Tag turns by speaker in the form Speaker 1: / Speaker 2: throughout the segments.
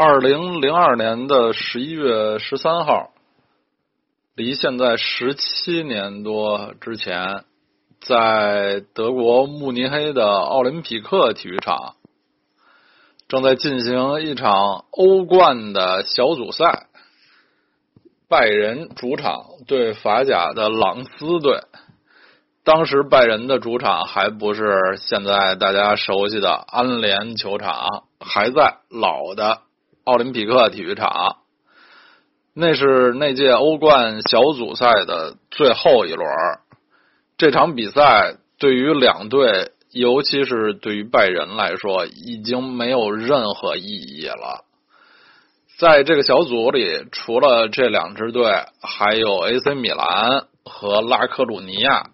Speaker 1: 二零零二年的十一月十三号，离现在十七年多之前，在德国慕尼黑的奥林匹克体育场，正在进行一场欧冠的小组赛。拜仁主场对法甲的朗斯队。当时拜仁的主场还不是现在大家熟悉的安联球场，还在老的奥林匹克体育场。那是那届欧冠小组赛的最后一轮。这场比赛对于两队，尤其是对于拜仁来说，已经没有任何意义了。在这个小组里，除了这两支队，还有 AC 米兰和拉科鲁尼亚。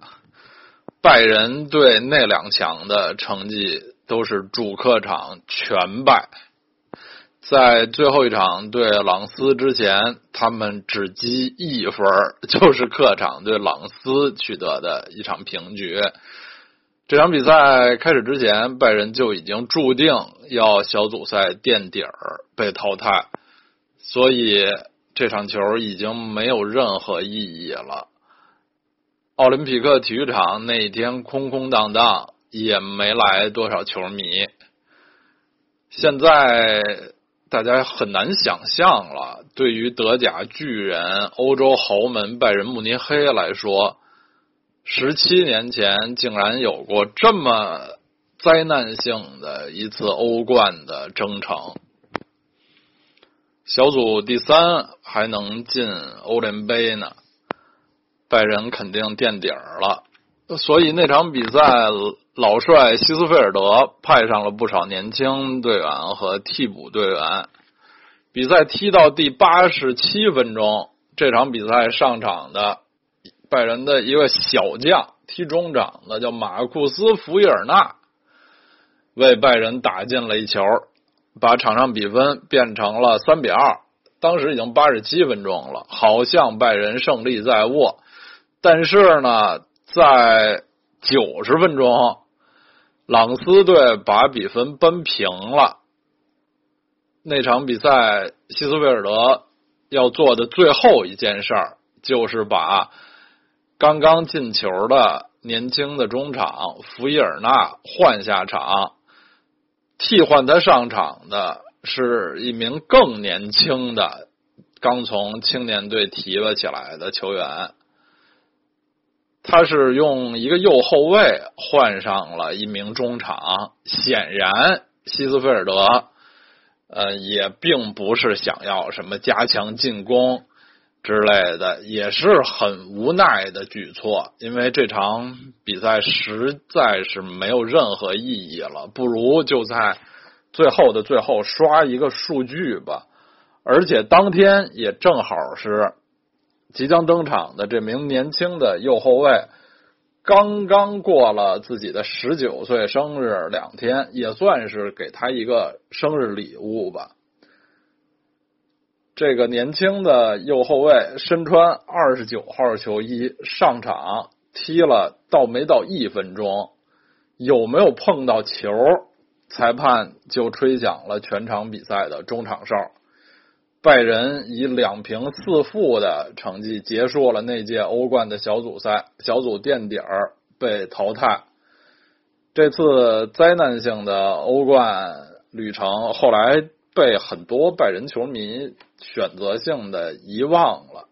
Speaker 1: 拜仁队那两强的成绩都是主客场全败，在最后一场对朗斯之前，他们只积一分，就是客场对朗斯取得的一场平局。这场比赛开始之前，拜仁就已经注定要小组赛垫底儿被淘汰，所以这场球已经没有任何意义了。奥林匹克体育场那一天空空荡荡，也没来多少球迷。现在大家很难想象了，对于德甲巨人、欧洲豪门拜仁慕尼黑来说，十七年前竟然有过这么灾难性的一次欧冠的征程。小组第三还能进欧联杯呢。拜仁肯定垫底儿了，所以那场比赛，老帅希斯菲尔德派上了不少年轻队员和替补队员。比赛踢到第八十七分钟，这场比赛上场的拜仁的一个小将，踢中场的叫马库斯·福伊尔纳，为拜仁打进了一球，把场上比分变成了三比二。当时已经八十七分钟了，好像拜仁胜利在握。但是呢，在九十分钟，朗斯队把比分扳平了。那场比赛，希斯菲尔德要做的最后一件事儿，就是把刚刚进球的年轻的中场福伊尔纳换下场，替换他上场的是一名更年轻的、刚从青年队提拔起来的球员。他是用一个右后卫换上了一名中场，显然希斯菲尔德呃也并不是想要什么加强进攻之类的，也是很无奈的举措，因为这场比赛实在是没有任何意义了，不如就在最后的最后刷一个数据吧，而且当天也正好是。即将登场的这名年轻的右后卫，刚刚过了自己的十九岁生日两天，也算是给他一个生日礼物吧。这个年轻的右后卫身穿二十九号球衣上场踢了，到没到一分钟，有没有碰到球，裁判就吹响了全场比赛的中场哨。拜仁以两平四负的成绩结束了那届欧冠的小组赛，小组垫底儿被淘汰。这次灾难性的欧冠旅程后来被很多拜仁球迷选择性的遗忘了。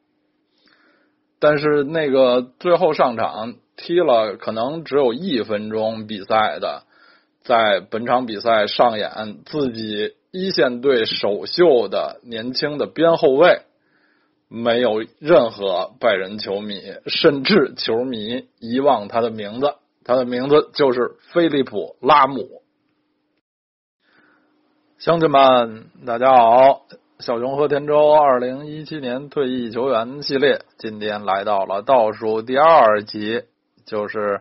Speaker 1: 但是那个最后上场踢了可能只有一分钟比赛的，在本场比赛上演自己。一线队首秀的年轻的边后卫，没有任何拜仁球迷甚至球迷遗忘他的名字，他的名字就是菲利普·拉姆。乡亲们，大家好！小熊和田周二零一七年退役球员系列，今天来到了倒数第二集，就是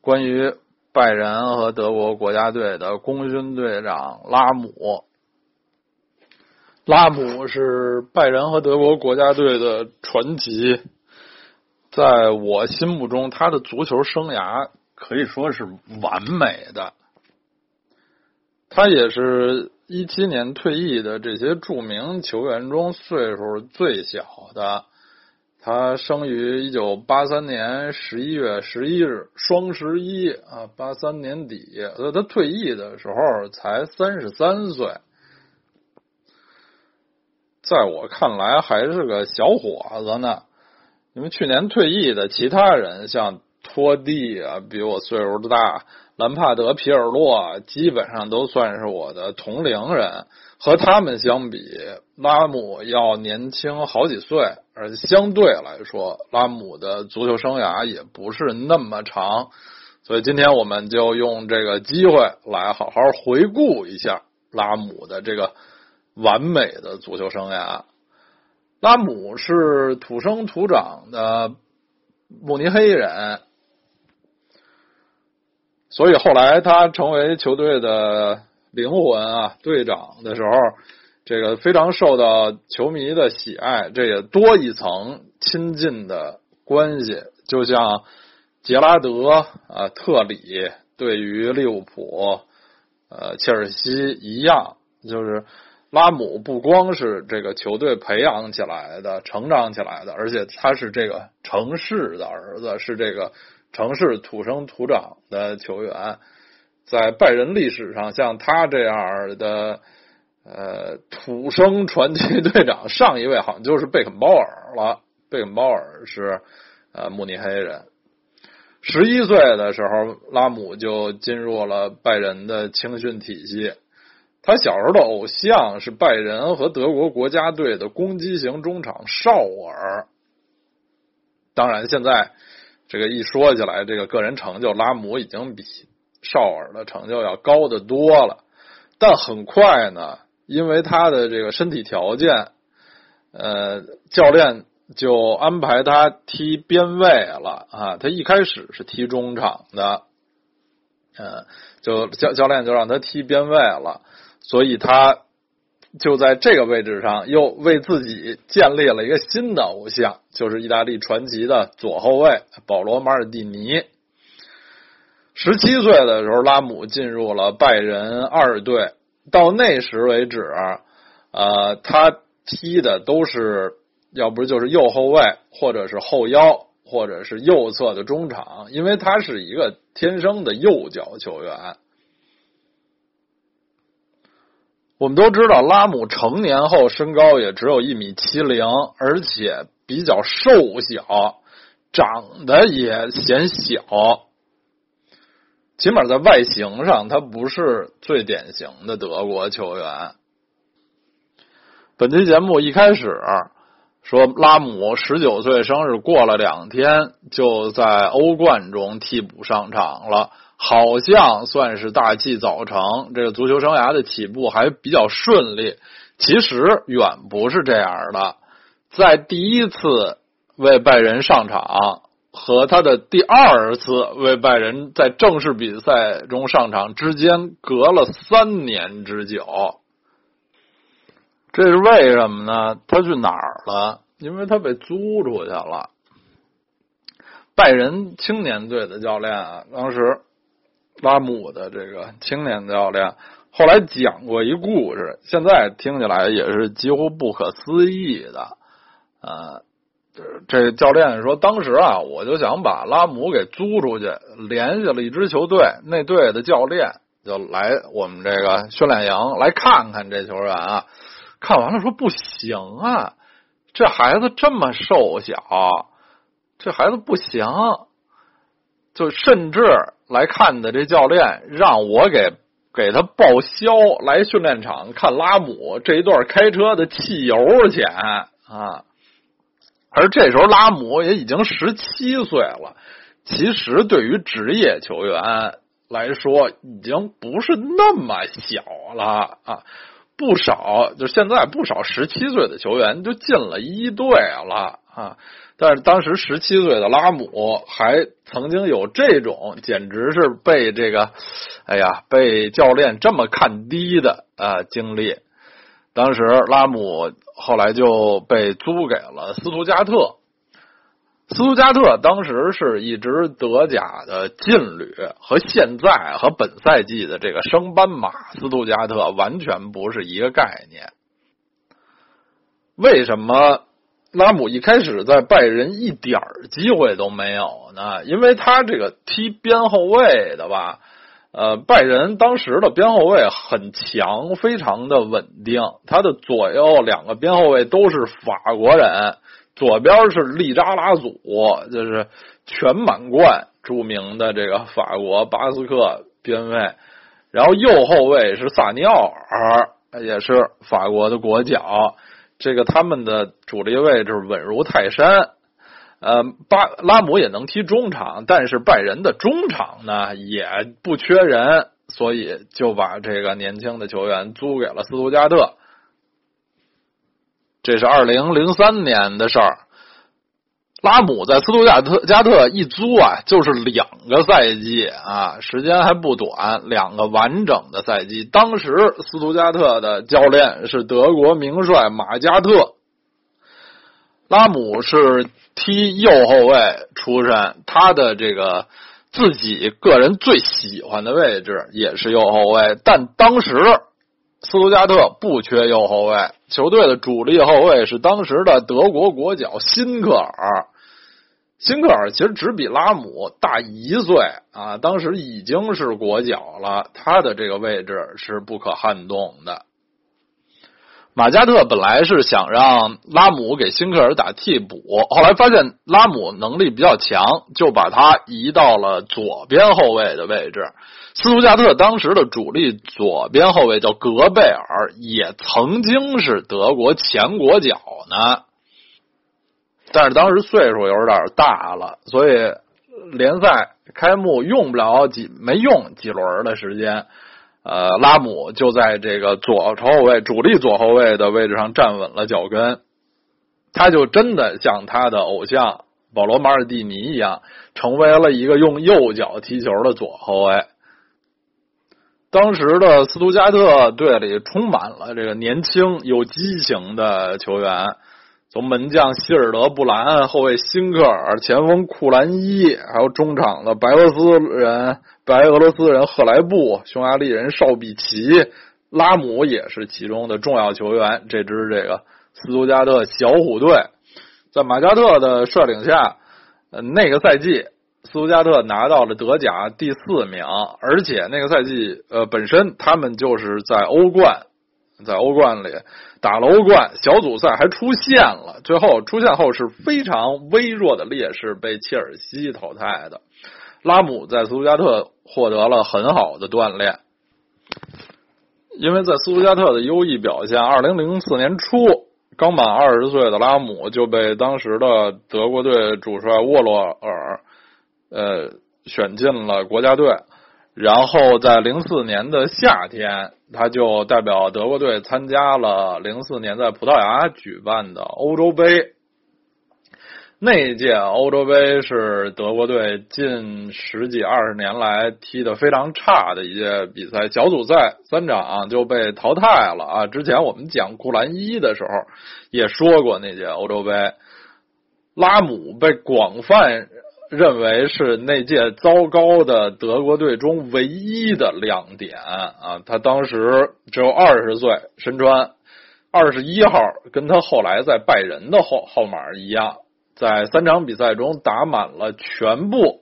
Speaker 1: 关于。拜仁和德国国家队的功勋队长拉姆，拉姆是拜仁和德国国家队的传奇。在我心目中，他的足球生涯可以说是完美的。他也是一七年退役的这些著名球员中岁数最小的。他生于一九八三年十一月十一日，双十一啊，八三年底，所以他退役的时候才三十三岁。在我看来，还是个小伙子呢。因为去年退役的其他人，像托蒂啊，比我岁数大。兰帕德、皮尔洛基本上都算是我的同龄人，和他们相比，拉姆要年轻好几岁，而相对来说，拉姆的足球生涯也不是那么长，所以今天我们就用这个机会来好好回顾一下拉姆的这个完美的足球生涯。拉姆是土生土长的慕尼黑人。所以后来他成为球队的灵魂啊，队长的时候，这个非常受到球迷的喜爱，这也多一层亲近的关系。就像杰拉德啊、特里对于利物浦、呃、切尔西一样，就是拉姆不光是这个球队培养起来的、成长起来的，而且他是这个城市的儿子，是这个。城市土生土长的球员，在拜仁历史上，像他这样的呃土生传奇队长，上一位好像就是贝肯鲍尔了。贝肯鲍尔是呃慕尼黑人。十一岁的时候，拉姆就进入了拜仁的青训体系。他小时候的偶像是拜仁和德国国家队的攻击型中场绍尔。当然，现在。这个一说起来，这个个人成就，拉姆已经比绍尔的成就要高得多了。但很快呢，因为他的这个身体条件，呃，教练就安排他踢边卫了啊。他一开始是踢中场的，嗯，就教教练就让他踢边卫了，所以他。就在这个位置上，又为自己建立了一个新的偶像，就是意大利传奇的左后卫保罗·马尔蒂尼。十七岁的时候，拉姆进入了拜仁二队，到那时为止，呃，他踢的都是要不就是右后卫，或者是后腰，或者是右侧的中场，因为他是一个天生的右脚球员。我们都知道，拉姆成年后身高也只有一米七零，而且比较瘦小，长得也显小，起码在外形上，他不是最典型的德国球员。本期节目一开始说，拉姆十九岁生日过了两天，就在欧冠中替补上场了。好像算是大器早成，这个足球生涯的起步还比较顺利。其实远不是这样的，在第一次为拜仁上场和他的第二次为拜仁在正式比赛中上场之间隔了三年之久。这是为什么呢？他去哪儿了？因为他被租出去了。拜仁青年队的教练啊，当时。拉姆的这个青年教练后来讲过一故事，现在听起来也是几乎不可思议的。呃，这教练说，当时啊，我就想把拉姆给租出去，联系了一支球队，那队的教练就来我们这个训练营来看看这球员啊。看完了说不行啊，这孩子这么瘦小，这孩子不行，就甚至。来看的这教练让我给给他报销来训练场看拉姆这一段开车的汽油钱啊，而这时候拉姆也已经十七岁了，其实对于职业球员来说已经不是那么小了啊，不少就现在不少十七岁的球员就进了一队了啊。但是当时十七岁的拉姆还曾经有这种简直是被这个，哎呀，被教练这么看低的啊经历。当时拉姆后来就被租给了斯图加特，斯图加特当时是一支德甲的劲旅，和现在和本赛季的这个升班马斯图加特完全不是一个概念。为什么拉姆一开始在拜仁一点机会都没有呢？因为他这个踢边后卫的吧，呃，拜仁当时的边后卫很强，非常的稳定，他的左右两个边后卫都是法国人。左边是利扎拉祖，就是全满贯著名的这个法国巴斯克边卫，然后右后卫是萨尼奥尔，也是法国的国脚。这个他们的主力位置稳如泰山。呃，巴拉姆也能踢中场，但是拜仁的中场呢也不缺人，所以就把这个年轻的球员租给了斯图加特。这是二零零三年的事儿，拉姆在斯图加特加特一租啊，就是两个赛季啊，时间还不短，两个完整的赛季。当时斯图加特的教练是德国名帅马加特，拉姆是踢右后卫出身，他的这个自己个人最喜欢的位置也是右后卫，但当时。斯图加特不缺右后卫，球队的主力后卫是当时的德国国脚辛克尔。辛克尔其实只比拉姆大一岁啊，当时已经是国脚了，他的这个位置是不可撼动的。马加特本来是想让拉姆给辛克尔打替补，后来发现拉姆能力比较强，就把他移到了左边后卫的位置。斯图加特当时的主力左边后卫叫格贝尔，也曾经是德国前国脚呢，但是当时岁数有点大了，所以联赛开幕用不了几没用几轮的时间。呃，拉姆就在这个左后卫主力左后卫的位置上站稳了脚跟，他就真的像他的偶像保罗马尔蒂尼一样，成为了一个用右脚踢球的左后卫。当时的斯图加特队里充满了这个年轻有激情的球员。从门将希尔德布兰、后卫辛克尔、前锋库兰伊，还有中场的白俄罗斯人、白俄罗斯人赫莱布、匈牙利人绍比奇、拉姆也是其中的重要球员。这支这个斯图加特小虎队，在马加特的率领下，呃，那个赛季斯图加特拿到了德甲第四名，而且那个赛季呃本身他们就是在欧冠。在欧冠里打了欧冠小组赛还出线了，最后出线后是非常微弱的劣势被切尔西淘汰的。拉姆在斯图加特获得了很好的锻炼，因为在斯图加特的优异表现，二零零四年初刚满二十岁的拉姆就被当时的德国队主帅沃洛尔呃选进了国家队。然后在零四年的夏天，他就代表德国队参加了零四年在葡萄牙举办的欧洲杯。那届欧洲杯是德国队近十几二十年来踢的非常差的一届比赛，小组赛三场就被淘汰了啊！之前我们讲库兰伊的时候也说过，那届欧洲杯，拉姆被广泛。认为是那届糟糕的德国队中唯一的亮点啊！他当时只有二十岁，身穿二十一号，跟他后来在拜仁的号号码一样，在三场比赛中打满了全部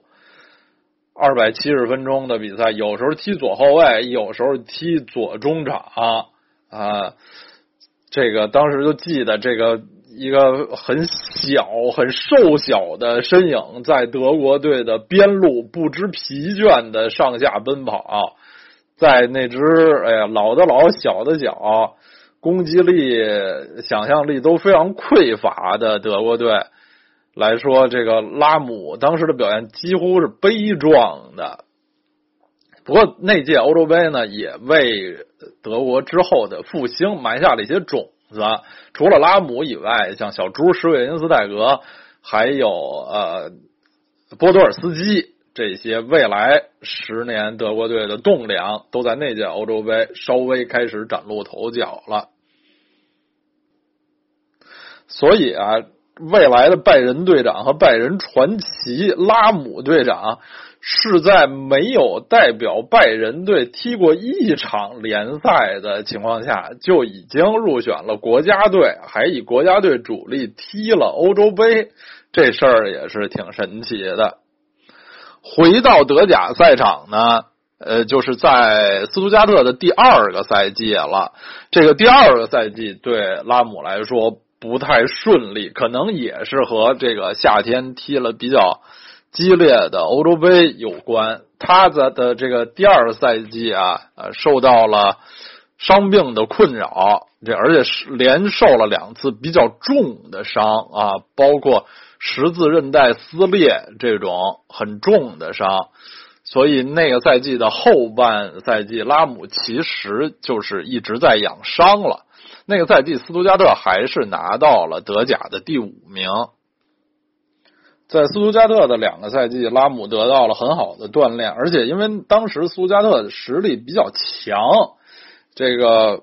Speaker 1: 二百七十分钟的比赛，有时候踢左后卫，有时候踢左中场啊。这个当时就记得这个。一个很小、很瘦小的身影，在德国队的边路不知疲倦的上下奔跑，在那支哎呀老的老、小的小、攻击力、想象力都非常匮乏的德国队来说，这个拉姆当时的表现几乎是悲壮的。不过那届欧洲杯呢，也为德国之后的复兴埋下了一些种。子除了拉姆以外，像小猪施韦因斯泰格，还有呃波多尔斯基这些未来十年德国队的栋梁，都在那届欧洲杯稍微开始崭露头角了。所以啊，未来的拜仁队长和拜仁传奇拉姆队长是在没有代表拜仁队踢过一场联赛的情况下，就已经入选了国家队，还以国家队主力踢了欧洲杯，这事儿也是挺神奇的。回到德甲赛场呢，呃，就是在斯图加特的第二个赛季了。这个第二个赛季对拉姆来说不太顺利，可能也是和这个夏天踢了比较。激烈的欧洲杯有关，他的的这个第二个赛季啊，呃，受到了伤病的困扰，这而且是连受了两次比较重的伤啊，包括十字韧带撕裂这种很重的伤，所以那个赛季的后半赛季，拉姆其实就是一直在养伤了。那个赛季，斯图加特还是拿到了德甲的第五名。在斯图加特的两个赛季，拉姆得到了很好的锻炼，而且因为当时苏加特实力比较强，这个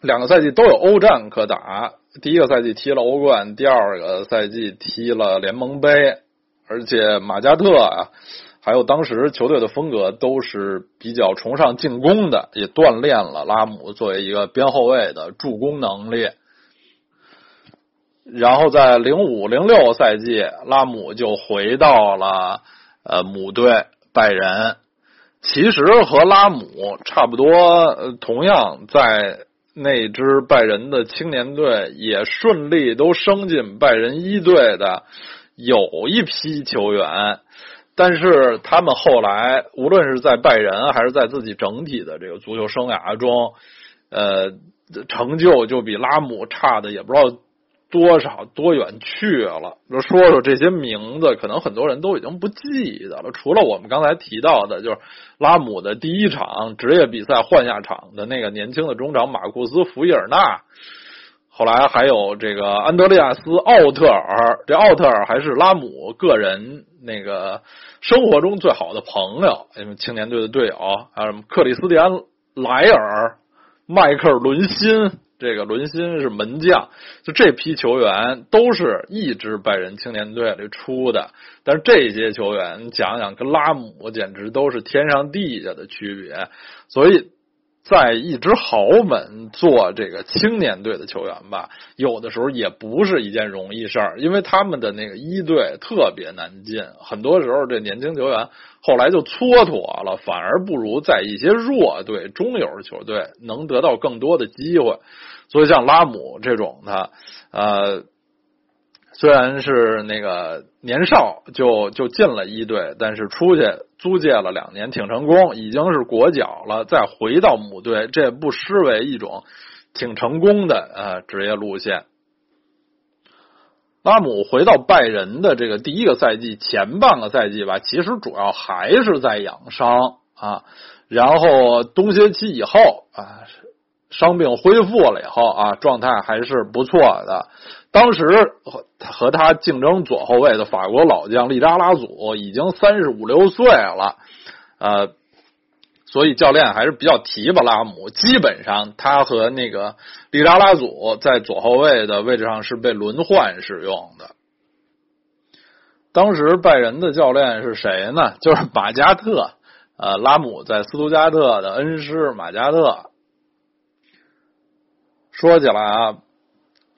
Speaker 1: 两个赛季都有欧战可打。第一个赛季踢了欧冠，第二个赛季踢了联盟杯，而且马加特啊，还有当时球队的风格都是比较崇尚进攻的，也锻炼了拉姆作为一个边后卫的助攻能力。然后在零五零六赛季，拉姆就回到了呃母队拜仁。其实和拉姆差不多，同样在那支拜仁的青年队也顺利都升进拜仁一队的有一批球员，但是他们后来无论是在拜仁还是在自己整体的这个足球生涯中，呃，成就就比拉姆差的也不知道。多少多远去了？就说说这些名字，可能很多人都已经不记得了。除了我们刚才提到的，就是拉姆的第一场职业比赛换下场的那个年轻的中场马库斯·福伊尔纳，后来还有这个安德烈亚斯·奥特尔。这奥特尔还是拉姆个人那个生活中最好的朋友，因为青年队的队友，还有什么克里斯蒂安·莱尔、迈克尔·伦辛。这个伦新是门将，就这批球员都是一支拜仁青年队里出的，但是这些球员，你讲讲跟拉姆简直都是天上地下的区别，所以。在一支豪门做这个青年队的球员吧，有的时候也不是一件容易事儿，因为他们的那个一队特别难进，很多时候这年轻球员后来就蹉跎了，反而不如在一些弱队、中游球队能得到更多的机会。所以像拉姆这种的，呃。虽然是那个年少就就进了一队，但是出去租借了两年挺成功，已经是国脚了，再回到母队，这不失为一种挺成功的呃职业路线。拉姆回到拜仁的这个第一个赛季前半个赛季吧，其实主要还是在养伤啊，然后冬歇期以后啊，伤病恢复了以后啊，状态还是不错的。当时和和他竞争左后卫的法国老将利扎拉祖已经三十五六岁了，呃，所以教练还是比较提拔拉姆。基本上他和那个利扎拉祖在左后卫的位置上是被轮换使用的。当时拜仁的教练是谁呢？就是马加特，呃，拉姆在斯图加特的恩师马加特。说起来啊。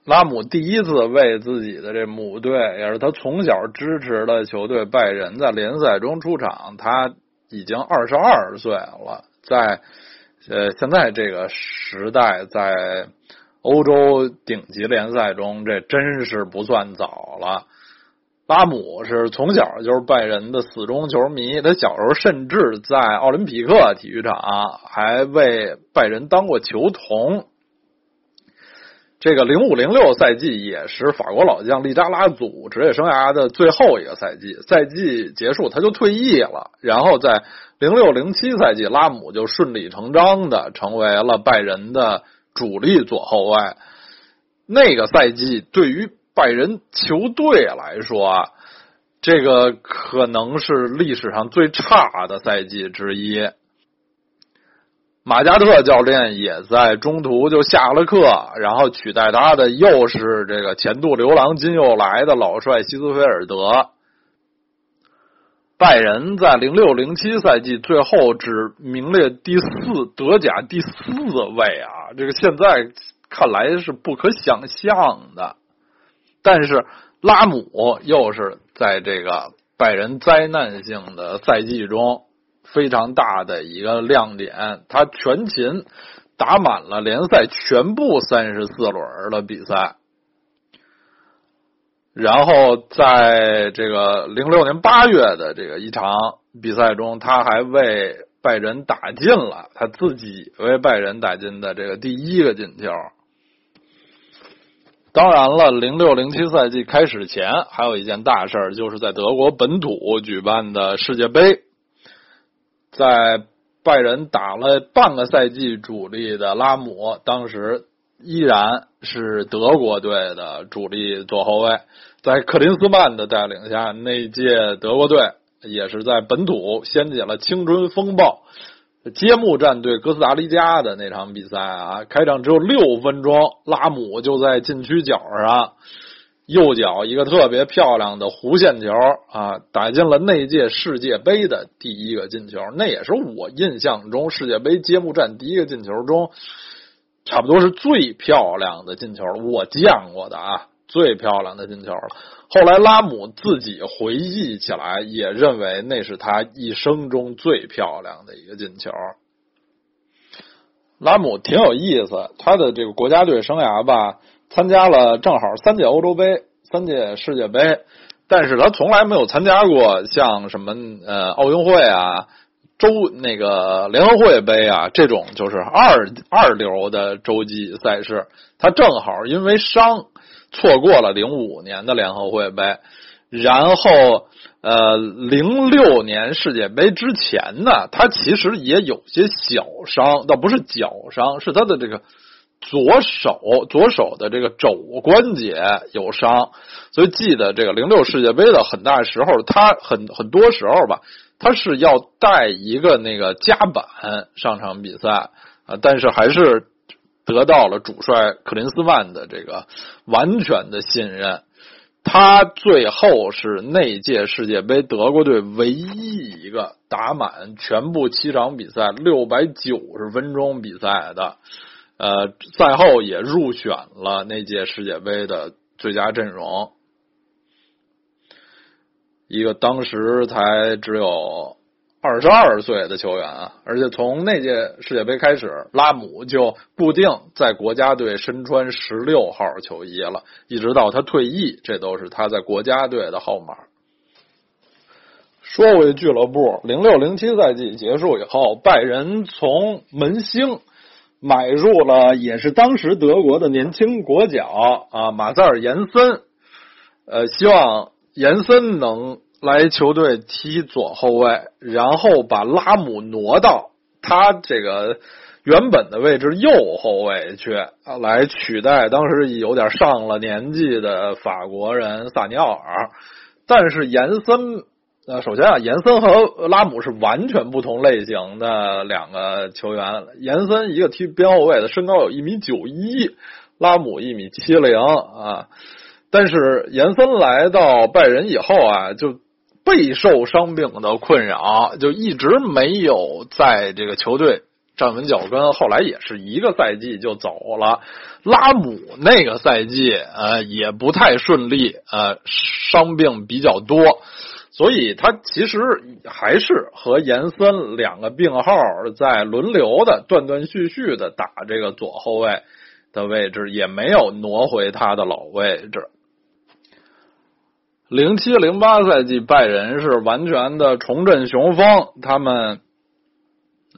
Speaker 1: 拉姆第一次为自己的这母队，也是他从小支持的球队拜仁在联赛中出场。他已经二十二岁了，在呃现在这个时代，在欧洲顶级联赛中，这真是不算早了。拉姆是从小就是拜仁的死忠球迷，他小时候甚至在奥林匹克体育场还为拜仁当过球童。这个零五零六赛季也是法国老将利扎拉祖职业生涯的最后一个赛季，赛季结束他就退役了。然后在零六零七赛季，拉姆就顺理成章的成为了拜仁的主力左后卫。那个赛季对于拜仁球队来说啊，这个可能是历史上最差的赛季之一。马加特教练也在中途就下了课，然后取代他的又是这个前度流亡今又来的老帅希斯菲尔德。拜仁在零六零七赛季最后只名列第四，德甲第四位啊！这个现在看来是不可想象的。但是拉姆又是在这个拜仁灾难性的赛季中非常大的一个亮点，他全勤打满了联赛全部三十四轮的比赛。然后在这个零六年八月的这个一场比赛中，他还为拜仁打进了他自己为拜仁打进的这个第一个进球。当然了，零六零七赛季开始前还有一件大事就是在德国本土举办的世界杯，在拜仁打了半个赛季主力的拉姆，当时。依然是德国队的主力左后卫，在克林斯曼的带领下，那届德国队也是在本土掀起了青春风暴。揭幕战对哥斯达黎加的那场比赛啊，开场只有六分钟，拉姆就在禁区角上右脚一个特别漂亮的弧线球啊，打进了那届世界杯的第一个进球。那也是我印象中世界杯揭幕战第一个进球中。差不多是最漂亮的进球，我见过的啊，最漂亮的进球了。后来拉姆自己回忆起来，也认为那是他一生中最漂亮的一个进球。拉姆挺有意思，他的这个国家队生涯吧，参加了正好三届欧洲杯、三届世界杯，但是他从来没有参加过像什么呃奥运会啊。洲那个联合会杯啊，这种就是二二流的洲际赛事，他正好因为伤错过了零五年的联合会杯，然后呃零六年世界杯之前呢，他其实也有些小伤，倒不是脚伤，是他的这个左手左手的这个肘关节有伤，所以记得这个零六世界杯的很大时候，他很很多时候吧。他是要带一个那个夹板上场比赛啊，但是还是得到了主帅克林斯曼的这个完全的信任。他最后是那届世界杯德国队唯一一个打满全部七场比赛六百九十分钟比赛的，呃，赛后也入选了那届世界杯的最佳阵容。一个当时才只有二十二岁的球员啊，而且从那届世界杯开始，拉姆就固定在国家队身穿十六号球衣了，一直到他退役，这都是他在国家队的号码。说回俱乐部，零六零七赛季结束以后，拜仁从门兴买入了也是当时德国的年轻国脚啊马塞尔延森，呃，希望。延森能来球队踢左后卫，然后把拉姆挪到他这个原本的位置右后卫去，来取代当时有点上了年纪的法国人萨尼奥尔。但是延森，呃，首先啊，延森和拉姆是完全不同类型的两个球员。延森一个踢边后卫的，身高有一米九一，拉姆一米七零啊。但是延森来到拜仁以后啊，就备受伤病的困扰，就一直没有在这个球队站稳脚跟。后来也是一个赛季就走了。拉姆那个赛季呃也不太顺利，呃伤病比较多，所以他其实还是和延森两个病号在轮流的断断续续的打这个左后卫的位置，也没有挪回他的老位置。零七零八赛季，拜仁是完全的重振雄风。他们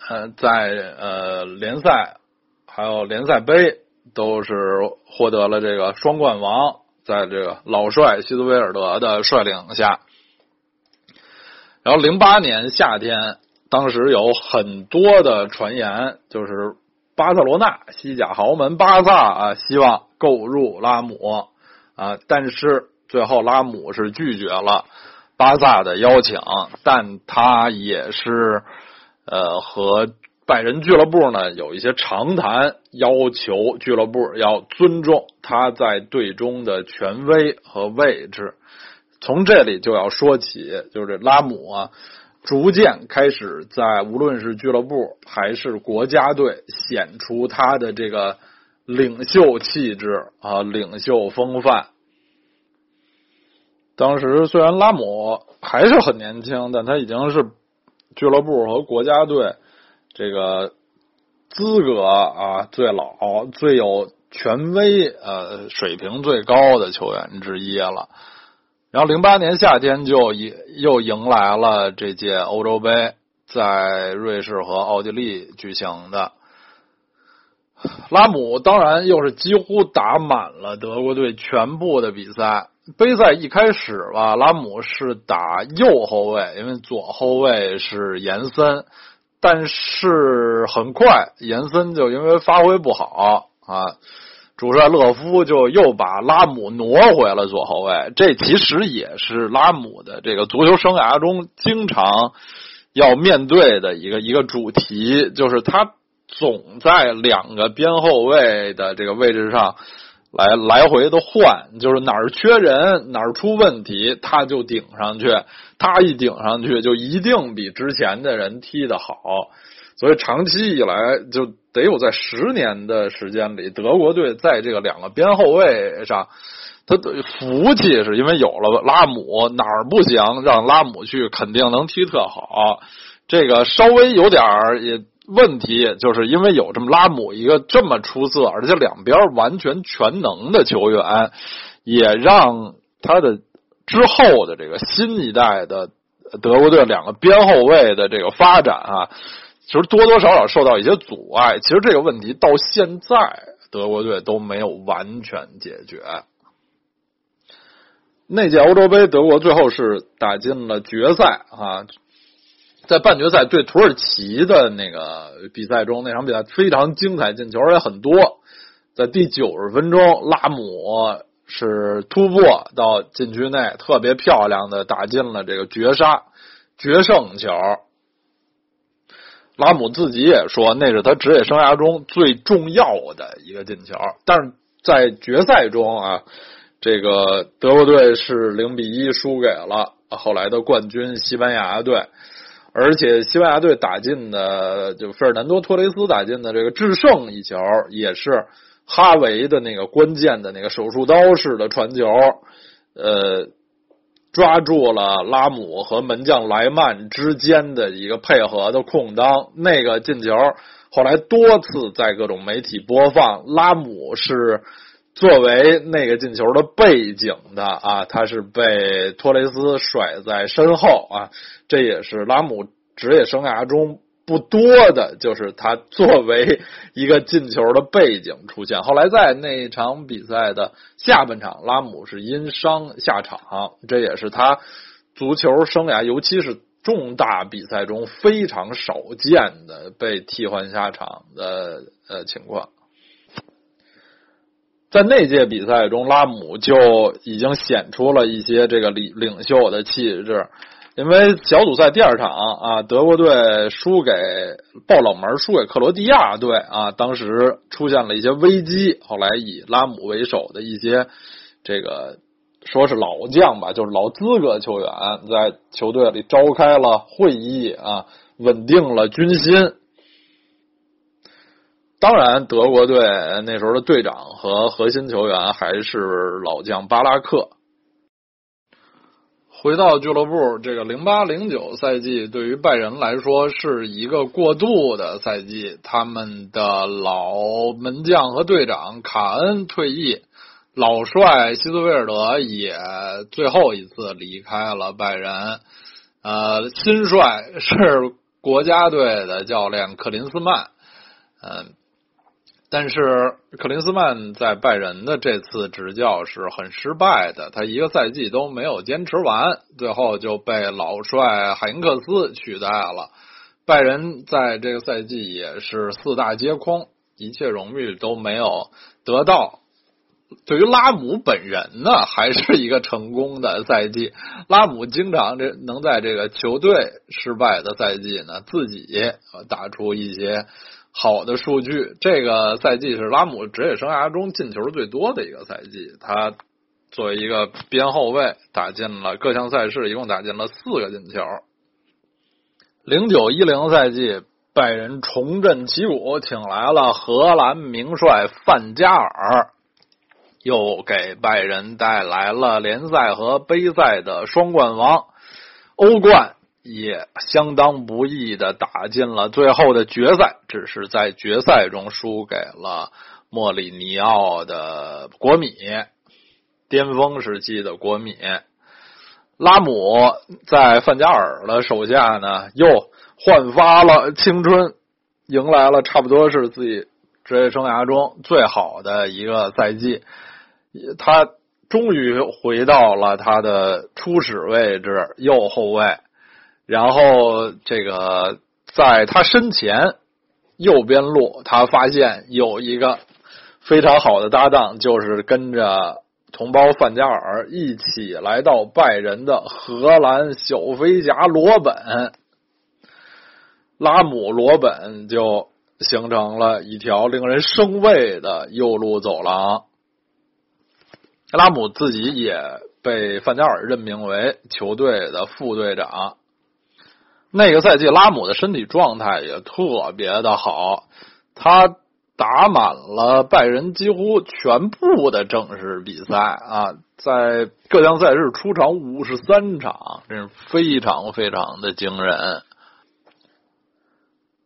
Speaker 1: 呃在呃联赛还有联赛杯都是获得了这个双冠王，在这个老帅希斯维尔德的率领下。然后零八年夏天，当时有很多的传言，就是巴塞罗那西甲豪门巴萨啊，希望购入拉姆啊，但是。最后，拉姆是拒绝了巴萨的邀请，但他也是呃和拜仁俱乐部呢有一些长谈，要求俱乐部要尊重他在队中的权威和位置。从这里就要说起，就是拉姆啊，逐渐开始在无论是俱乐部还是国家队显出他的这个领袖气质啊，领袖风范。当时虽然拉姆还是很年轻，但他已经是俱乐部和国家队。这个资格啊，最老、最有权威、呃，水平最高的球员之一了。然后，零八年夏天就迎又迎来了这届欧洲杯，在瑞士和奥地利举行的。拉姆当然又是几乎打满了德国队全部的比赛。杯赛一开始吧，拉姆是打右后卫，因为左后卫是延森。但是很快，延森就因为发挥不好啊，主帅勒夫就又把拉姆挪回了左后卫。这其实也是拉姆的这个足球生涯中经常要面对的一个一个主题，就是他总在两个边后卫的这个位置上。来来回的换，就是哪儿缺人，哪儿出问题，他就顶上去。他一顶上去，就一定比之前的人踢得好。所以长期以来，就得有在十年的时间里，德国队在这个两个边后卫上，他的福气是因为有了拉姆，哪儿不行，让拉姆去，肯定能踢特好。这个稍微有点儿也。问题就是因为有这么拉姆一个这么出色，而且两边完全全能的球员，也让他的之后的这个新一代的德国队两个边后卫的这个发展啊，其实多多少少受到一些阻碍。其实这个问题到现在德国队都没有完全解决。那届欧洲杯，德国最后是打进了决赛啊。在半决赛对土耳其的那个比赛中，那场比赛非常精彩，进球也很多。在第九十分钟，拉姆是突破到禁区内，特别漂亮的打进了这个绝杀、决胜球。拉姆自己也说，那是他职业生涯中最重要的一个进球。但是在决赛中啊，这个德国队是零比一输给了后来的冠军西班牙队。而且西班牙队打进的，就费尔南多托雷斯打进的这个制胜一球，也是哈维的那个关键的那个手术刀式的传球，呃，抓住了拉姆和门将莱曼之间的一个配合的空当。那个进球后来多次在各种媒体播放，拉姆是作为那个进球的背景的啊，他是被托雷斯甩在身后啊。这也是拉姆职业生涯中不多的，就是他作为一个进球的背景出现。后来在那场比赛的下半场，拉姆是因伤下场，这也是他足球生涯，尤其是重大比赛中非常少见的被替换下场的呃情况。在那届比赛中，拉姆就已经显出了一些这个领领袖的气质。因为小组赛第二场啊，德国队输给爆冷门，输给克罗地亚队啊，当时出现了一些危机。后来以拉姆为首的一些这个说是老将吧，就是老资格球员，在球队里召开了会议啊，稳定了军心。当然，德国队那时候的队长和核心球员还是老将巴拉克。回到俱乐部，这个零八零九赛季对于拜仁来说是一个过渡的赛季。他们的老门将和队长卡恩退役，老帅希斯维尔德也最后一次离开了拜仁。呃，新帅是国家队的教练克林斯曼。嗯。但是克林斯曼在拜仁的这次执教是很失败的，他一个赛季都没有坚持完，最后就被老帅海因克斯取代了。拜仁在这个赛季也是四大皆空，一切荣誉都没有得到。对于拉姆本人呢，还是一个成功的赛季。拉姆经常这能在这个球队失败的赛季呢，自己打出一些好的数据。这个赛季是拉姆职业生涯中进球最多的一个赛季。他作为一个边后卫，打进了各项赛事，一共打进了四个进球。零九一零赛季，拜仁重振旗鼓，请来了荷兰名帅范加尔。又给拜仁带来了联赛和杯赛的双冠王，欧冠也相当不易的打进了最后的决赛，只是在决赛中输给了莫里尼奥的国米，巅峰时期的国米。拉姆在范加尔的手下呢，又焕发了青春，迎来了差不多是自己职业生涯中最好的一个赛季。他终于回到了他的初始位置右后卫，然后这个在他身前右边路，他发现有一个非常好的搭档，就是跟着同胞范加尔一起来到拜仁的荷兰小飞侠罗本，拉姆罗本就形成了一条令人生畏的右路走廊。拉姆自己也被范加尔任命为球队的副队长。那个赛季，拉姆的身体状态也特别的好，他打满了拜仁几乎全部的正式比赛啊，在各项赛事出场五十三场，真是非常非常的惊人。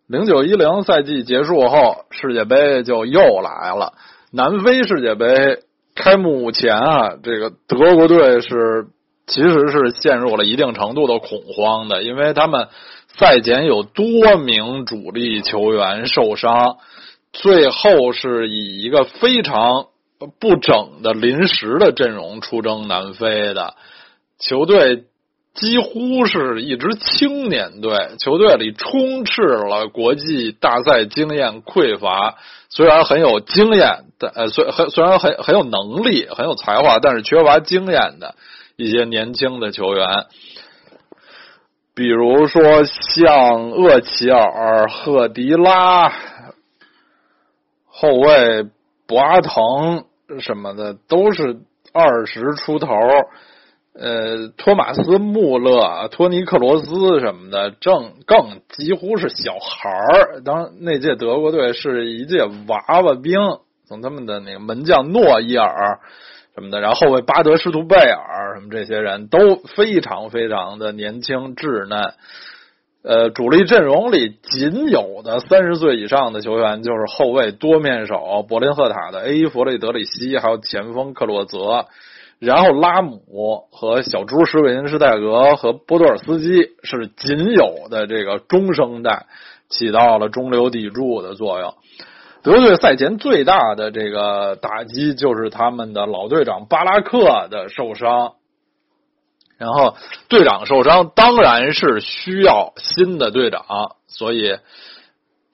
Speaker 1: 零九一零赛季结束后，世界杯就又来了，南非世界杯。开幕前啊，这个德国队是其实是陷入了一定程度的恐慌的，因为他们赛前有多名主力球员受伤，最后是以一个非常不整的临时的阵容出征南非的球队。几乎是一支青年队，球队里充斥了国际大赛经验匮乏，虽然很有经验的，呃，虽很虽然很很有能力、很有才华，但是缺乏经验的一些年轻的球员，比如说像厄齐尔、赫迪拉、后卫博阿滕什么的，都是二十出头。呃，托马斯·穆勒、托尼·克罗斯什么的，正更几乎是小孩儿。当那届德国队是一届娃娃兵，从他们的那个门将诺伊尔什么的，然后后卫巴德施图贝尔什么这些人都非常非常的年轻稚嫩。呃，主力阵容里仅有的三十岁以上的球员就是后卫多面手柏林赫塔的 A. 弗雷德里希，还有前锋克洛泽。然后拉姆和小猪施韦因施泰格和波多尔斯基是仅有的这个中生代，起到了中流砥柱的作用。德队赛前最大的这个打击就是他们的老队长巴拉克的受伤，然后队长受伤当然是需要新的队长，所以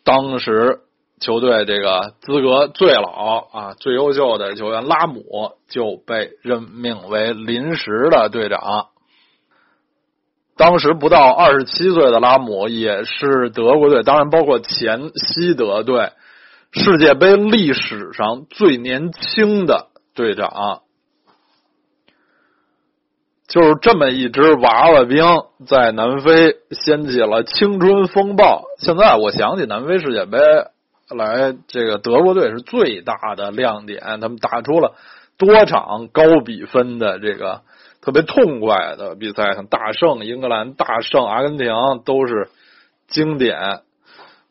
Speaker 1: 当时。球队这个资格最老啊、最优秀的球员拉姆就被任命为临时的队长。当时不到二十七岁的拉姆也是德国队，当然包括前西德队世界杯历史上最年轻的队长。就是这么一支娃娃兵在南非掀起了青春风暴。现在我想起南非世界杯。来，这个德国队是最大的亮点，他们打出了多场高比分的这个特别痛快的比赛，像大胜英格兰、大胜阿根廷都是经典。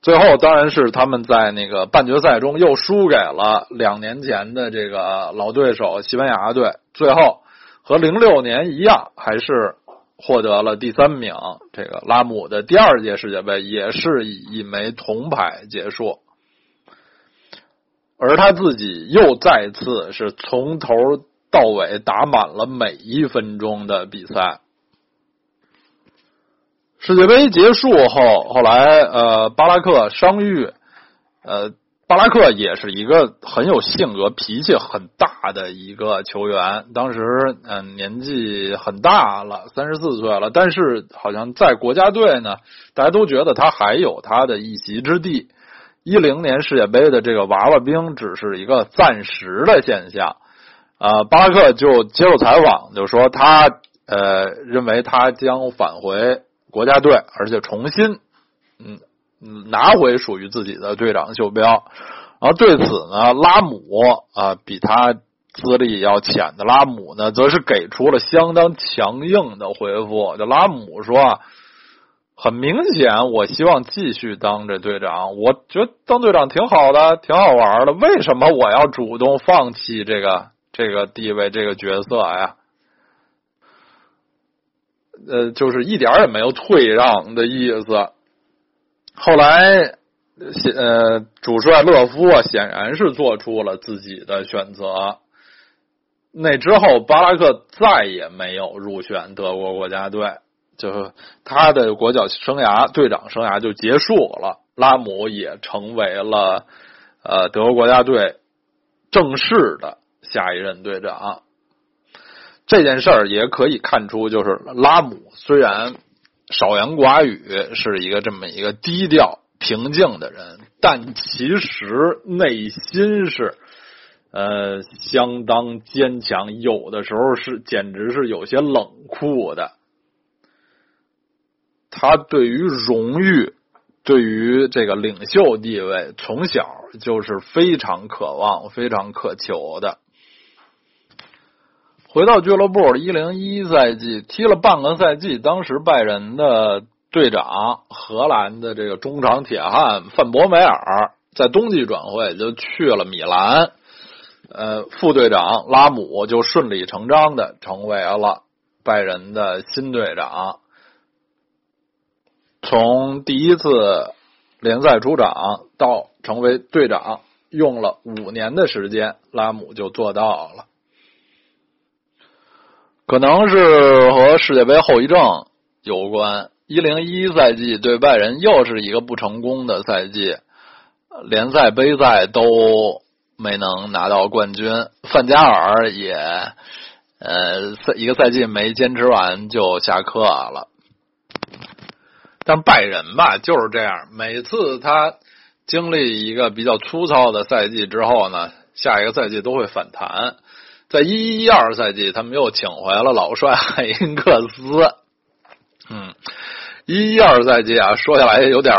Speaker 1: 最后当然是他们在那个半决赛中又输给了两年前的这个老对手西班牙队，最后和零六年一样，还是获得了第三名。这个拉姆的第二届世界杯也是以一枚铜牌结束。而他自己又再次是从头到尾打满了每一分钟的比赛。世界杯结束后，后来呃巴拉克伤愈，呃巴拉克也是一个很有性格、脾气很大的一个球员。当时，嗯，年纪很大了，三十四岁了，但是好像在国家队呢，大家都觉得他还有他的一席之地。一零年世界杯的这个娃娃兵只是一个暂时的现象。啊，巴拉克就接受采访，就说他呃认为他将返回国家队，而且重新嗯嗯拿回属于自己的队长袖标。然后对此呢，拉姆啊比他资历要浅的拉姆呢，则是给出了相当强硬的回复。就拉姆说，很明显，我希望继续当这队长，我觉得当队长挺好的，挺好玩的。为什么我要主动放弃这个？这个地位，这个角色呀，呃，就是一点也没有退让的意思。后来，呃，主帅勒夫显然是做出了自己的选择。那之后，巴拉克再也没有入选德国国家队，就是他的国脚生涯、队长生涯就结束了。拉姆也成为了呃德国国家队正式的。下一任队长，这件事儿也可以看出，就是拉姆虽然少言寡语，是一个这么一个低调平静的人，但其实内心是呃相当坚强，有的时候是简直是有些冷酷的。他对于荣誉，对于这个领袖地位，从小就是非常渴望、非常渴求的。回到俱乐部，一零一赛季踢了半个赛季，当时拜仁的队长荷兰的这个中场铁汉范博梅尔在冬季转会就去了米兰，呃，副队长拉姆就顺理成章的成为了拜仁的新队长。从第一次联赛出场到成为队长，用了五年的时间，拉姆就做到了。可能是和世界杯后遗症有关。一零一赛季对拜仁又是一个不成功的赛季，联赛、杯赛都没能拿到冠军。范加尔也呃一个赛季没坚持完就下课了。但拜仁吧就是这样，每次他经历一个比较粗糙的赛季之后呢，下一个赛季都会反弹。在一一一二赛季，他们又请回了老帅海因克斯。嗯，一一二赛季啊，说起来有点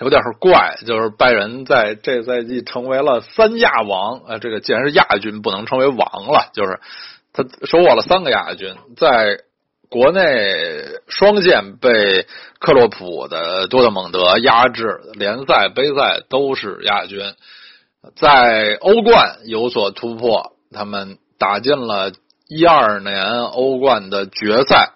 Speaker 1: 有点怪，就是拜仁在这赛季成为了三亚王啊。这个既然是亚军，不能称为王了，就是他收获了三个亚军，在国内双线被克洛普的多特蒙德压制，联赛、杯赛都是亚军，在欧冠有所突破。他们打进了一二年欧冠的决赛，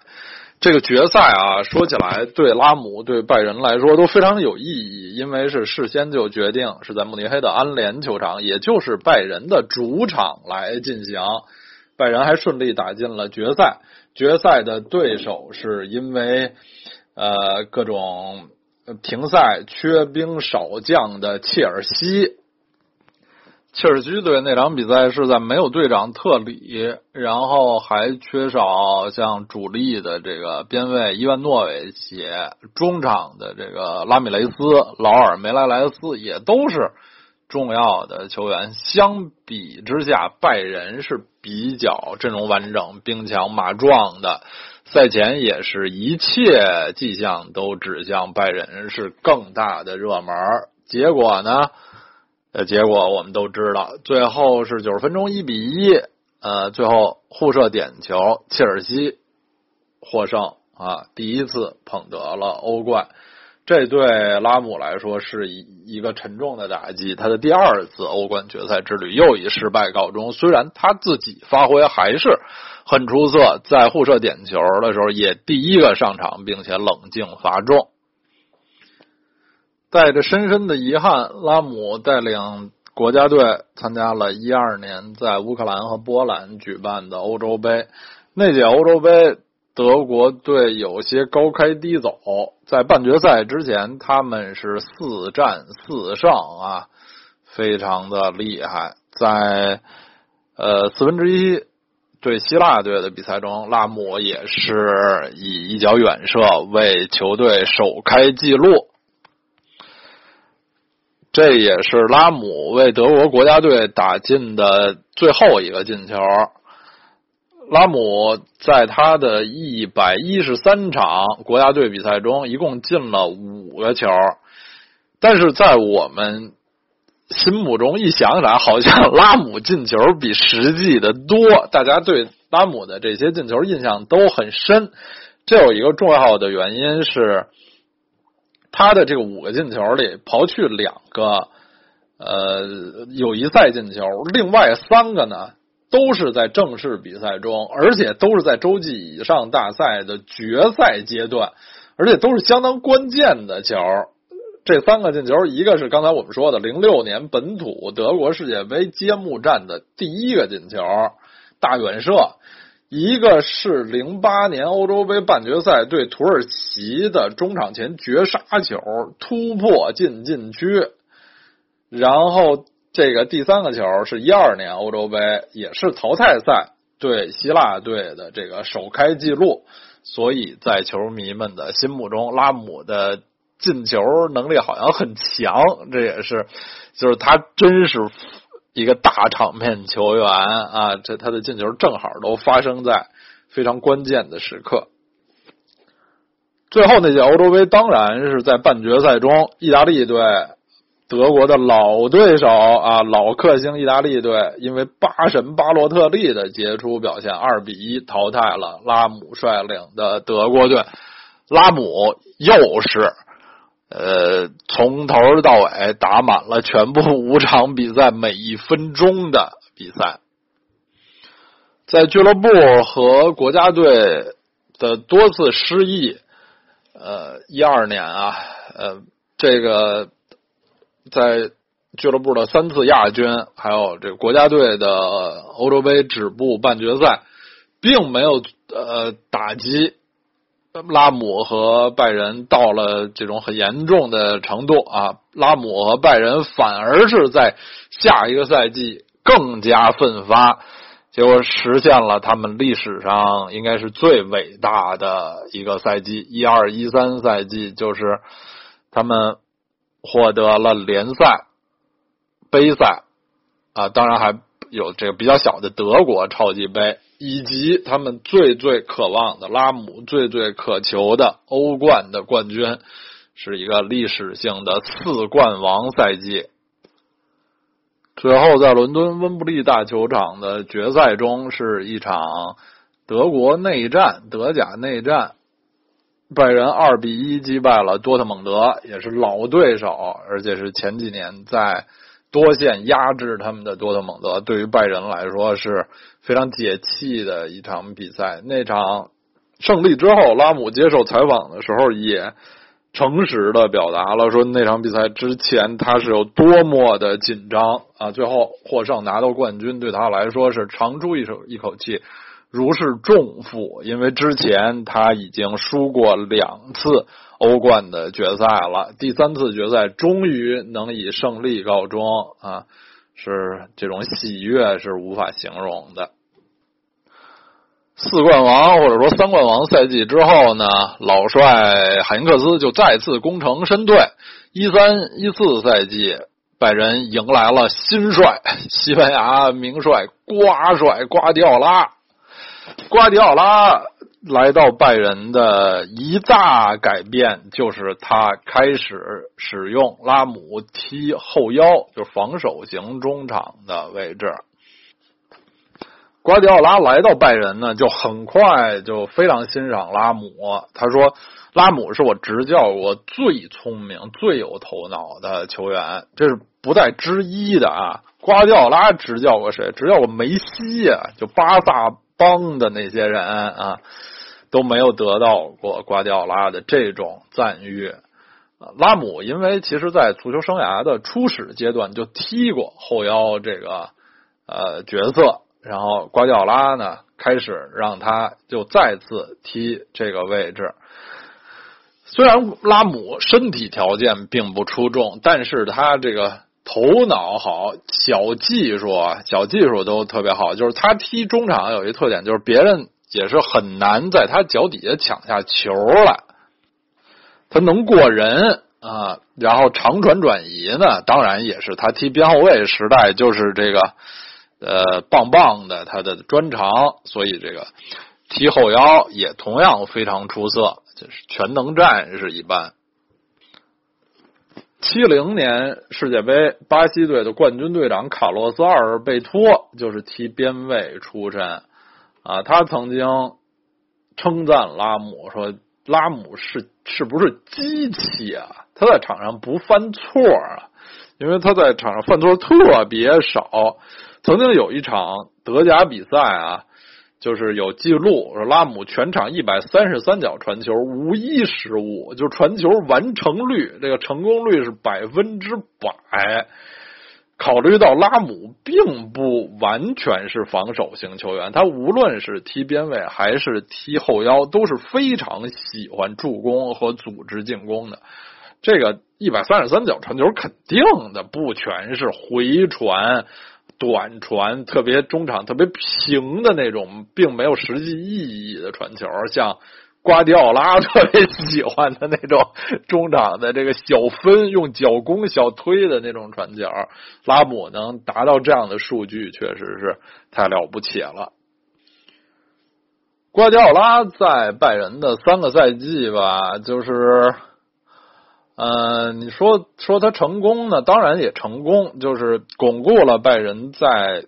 Speaker 1: 这个决赛啊，说起来对拉姆对拜仁来说都非常有意义，因为是事先就决定是在慕尼黑的安联球场，也就是拜仁的主场来进行。拜仁还顺利打进了决赛，决赛的对手是因为呃各种停赛、缺兵少将的切尔西。切尔西队那场比赛是在没有队长特里，然后还缺少像主力的这个边卫伊万诺维奇，中场的这个拉米雷斯、劳尔梅莱莱斯也都是重要的球员。相比之下，拜仁是比较阵容完整、兵强马壮的。赛前也是一切迹象都指向拜仁是更大的热门。结果呢？呃，结果我们都知道，最后是九十分钟一比一，呃，最后互射点球，切尔西获胜啊，第一次捧得了欧冠，这对拉姆来说是一一个沉重的打击，他的第二次欧冠决赛之旅又以失败告终。虽然他自己发挥还是很出色，在互射点球的时候也第一个上场，并且冷静罚中。带着深深的遗憾，拉姆带领国家队参加了一二年在乌克兰和波兰举办的欧洲杯。那届欧洲杯德国队有些高开低走，在半决赛之前，他们是四战四胜啊，非常的厉害。在呃四分之一对希腊队的比赛中，拉姆也是以一脚远射为球队首开纪录。这也是拉姆为德国国家队打进的最后一个进球。拉姆在他的一百一十三场国家队比赛中，一共进了五个球。但是在我们心目中，一想起来，好像拉姆进球比实际的多。大家对拉姆的这些进球印象都很深。这有一个重要的原因是。他的这个五个进球里，刨去两个呃友谊赛进球，另外三个呢都是在正式比赛中，而且都是在洲际以上大赛的决赛阶段，而且都是相当关键的球。这三个进球，一个是刚才我们说的零六年本土德国世界杯揭幕战的第一个进球，大远射。一个是零八年欧洲杯半决赛对土耳其的中场前绝杀球突破进禁区，然后这个第三个球是一二年欧洲杯也是淘汰赛对希腊队的这个首开纪录，所以在球迷们的心目中，拉姆的进球能力好像很强，这也是就是他真是。一个大场面球员啊，这他的进球正好都发生在非常关键的时刻。最后那届欧洲杯当然是在半决赛中，意大利队德国的老对手啊，老克星意大利队，因为八神巴洛特利的杰出表现，二比一淘汰了拉姆率领的德国队。拉姆又是。呃，从头到尾打满了全部五场比赛，每一分钟的比赛，在俱乐部和国家队的多次失意，呃，一二年啊，呃，这个在俱乐部的三次亚军，还有这个国家队的欧洲杯止步半决赛，并没有呃打击。拉姆和拜仁到了这种很严重的程度啊，拉姆和拜仁反而是在下一个赛季更加奋发，结果实现了他们历史上应该是最伟大的一个赛季，一二一三赛季就是他们获得了联赛、杯赛啊，当然还有这个比较小的德国超级杯。以及他们最最渴望的拉姆最最渴求的欧冠的冠军，是一个历史性的四冠王赛季。最后，在伦敦温布利大球场的决赛中，是一场德国内战、德甲内战，拜仁二比一击败了多特蒙德，也是老对手，而且是前几年在。多线压制他们的多特蒙德，对于拜仁来说是非常解气的一场比赛。那场胜利之后，拉姆接受采访的时候也诚实的表达了说，那场比赛之前他是有多么的紧张啊！最后获胜拿到冠军，对他来说是长出一手一口气，如释重负，因为之前他已经输过两次。欧冠的决赛了，第三次决赛终于能以胜利告终啊！是这种喜悦是无法形容的。四冠王或者说三冠王赛季之后呢，老帅海因克斯就再次功成身退。一三一四赛季，拜仁迎来了新帅，西班牙名帅瓜帅瓜迪奥拉，瓜迪奥拉。来到拜仁的一大改变就是他开始使用拉姆踢后腰，就是防守型中场的位置。瓜迪奥拉来到拜仁呢，就很快就非常欣赏拉姆。他说：“拉姆是我执教过最聪明、最有头脑的球员，这是不带之一的啊。”瓜迪奥拉执教过谁？执教过梅西呀，就巴萨帮的那些人啊。都没有得到过瓜迪奥拉的这种赞誉。拉姆因为其实，在足球生涯的初始阶段就踢过后腰这个呃角色，然后瓜迪奥拉呢开始让他就再次踢这个位置。虽然拉姆身体条件并不出众，但是他这个头脑好，小技术啊，小技术都特别好。就是他踢中场有一特点，就是别人也是很难在他脚底下抢下球来。他能过人啊，然后长传转移呢，当然也是他踢边后卫时代就是这个呃棒棒的他的专长，所以这个踢后腰也同样非常出色。就是全能战士一般。七零年世界杯，巴西队的冠军队长卡洛斯·阿尔贝托就是踢边卫出身啊。他曾经称赞拉姆说：“拉姆是是不是机器啊？他在场上不犯错啊，因为他在场上犯错特别少。曾经有一场德甲比赛啊。”就是有记录，说拉姆全场一百三十三脚传球，无一失误，就传球完成率，这个成功率是百分之百。考虑到拉姆并不完全是防守型球员，他无论是踢边卫还是踢后腰，都是非常喜欢助攻和组织进攻的。这个一百三十三脚传球，肯定的不全是回传。短传特别中场特别平的那种，并没有实际意义的传球，像瓜迪奥拉特别喜欢的那种中场的这个小分用脚攻小推的那种传球，拉姆能达到这样的数据，确实是太了不起了。瓜迪奥拉在拜仁的三个赛季吧，就是。呃，你说说他成功呢？当然也成功，就是巩固了拜仁在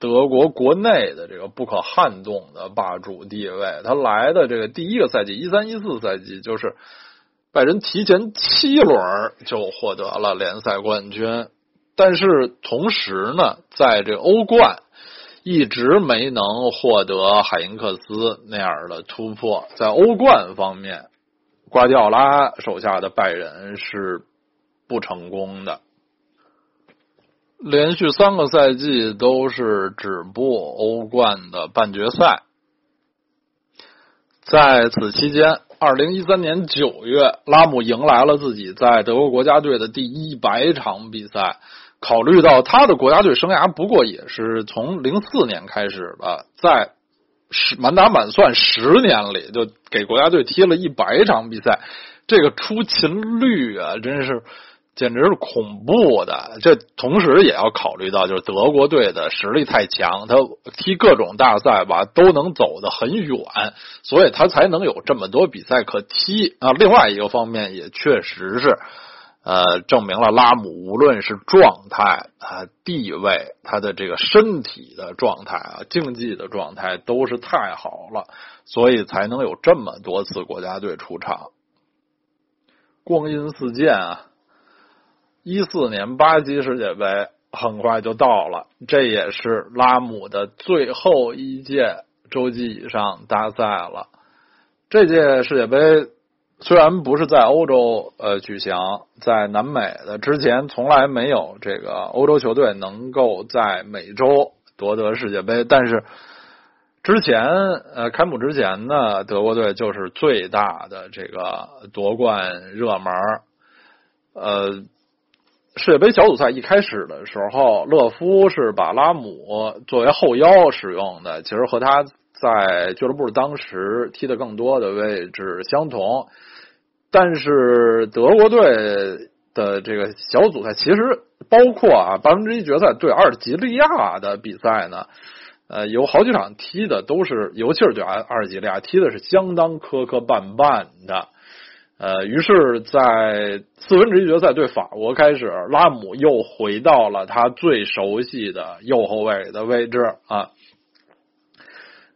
Speaker 1: 德国国内的这个不可撼动的霸主地位。他来的这个第一个赛季，一三一四赛季，就是拜仁提前七轮就获得了联赛冠军，但是同时呢，在这欧冠一直没能获得海因克斯那样的突破，在欧冠方面。瓜迪奥拉手下的拜仁是不成功的，连续三个赛季都是止步欧冠的半决赛。在此期间，二零一三年九月，拉姆迎来了自己在德国国家队的第一百场比赛。考虑到他的国家队生涯不过也是从零四年开始的，在。十满打满算十年里，就给国家队踢了一百场比赛，这个出勤率啊，真是简直是恐怖的。这同时也要考虑到，就是德国队的实力太强，他踢各种大赛吧都能走得很远，所以他才能有这么多比赛可踢啊。另外一个方面，也确实是。呃，证明了拉姆无论是状态啊、地位，他的这个身体的状态啊、竞技的状态都是太好了，所以才能有这么多次国家队出场。光阴似箭啊，一四年巴西世界杯很快就到了，这也是拉姆的最后一届洲际以上大赛了。这届世界杯。虽然不是在欧洲呃举行，在南美的之前从来没有这个欧洲球队能够在美洲夺得世界杯，但是之前呃开幕之前呢，德国队就是最大的这个夺冠热门。呃，世界杯小组赛一开始的时候，勒夫是把拉姆作为后腰使用的，其实和他在俱乐部当时踢的更多的位置相同。但是德国队的这个小组赛，其实包括啊八分之一决赛对阿尔及利亚的比赛呢，呃，有好几场踢的都是，尤其是对阿阿尔及利亚踢的是相当磕磕绊绊的，呃，于是，在四分之一决赛对法国开始，拉姆又回到了他最熟悉的右后卫的位置啊，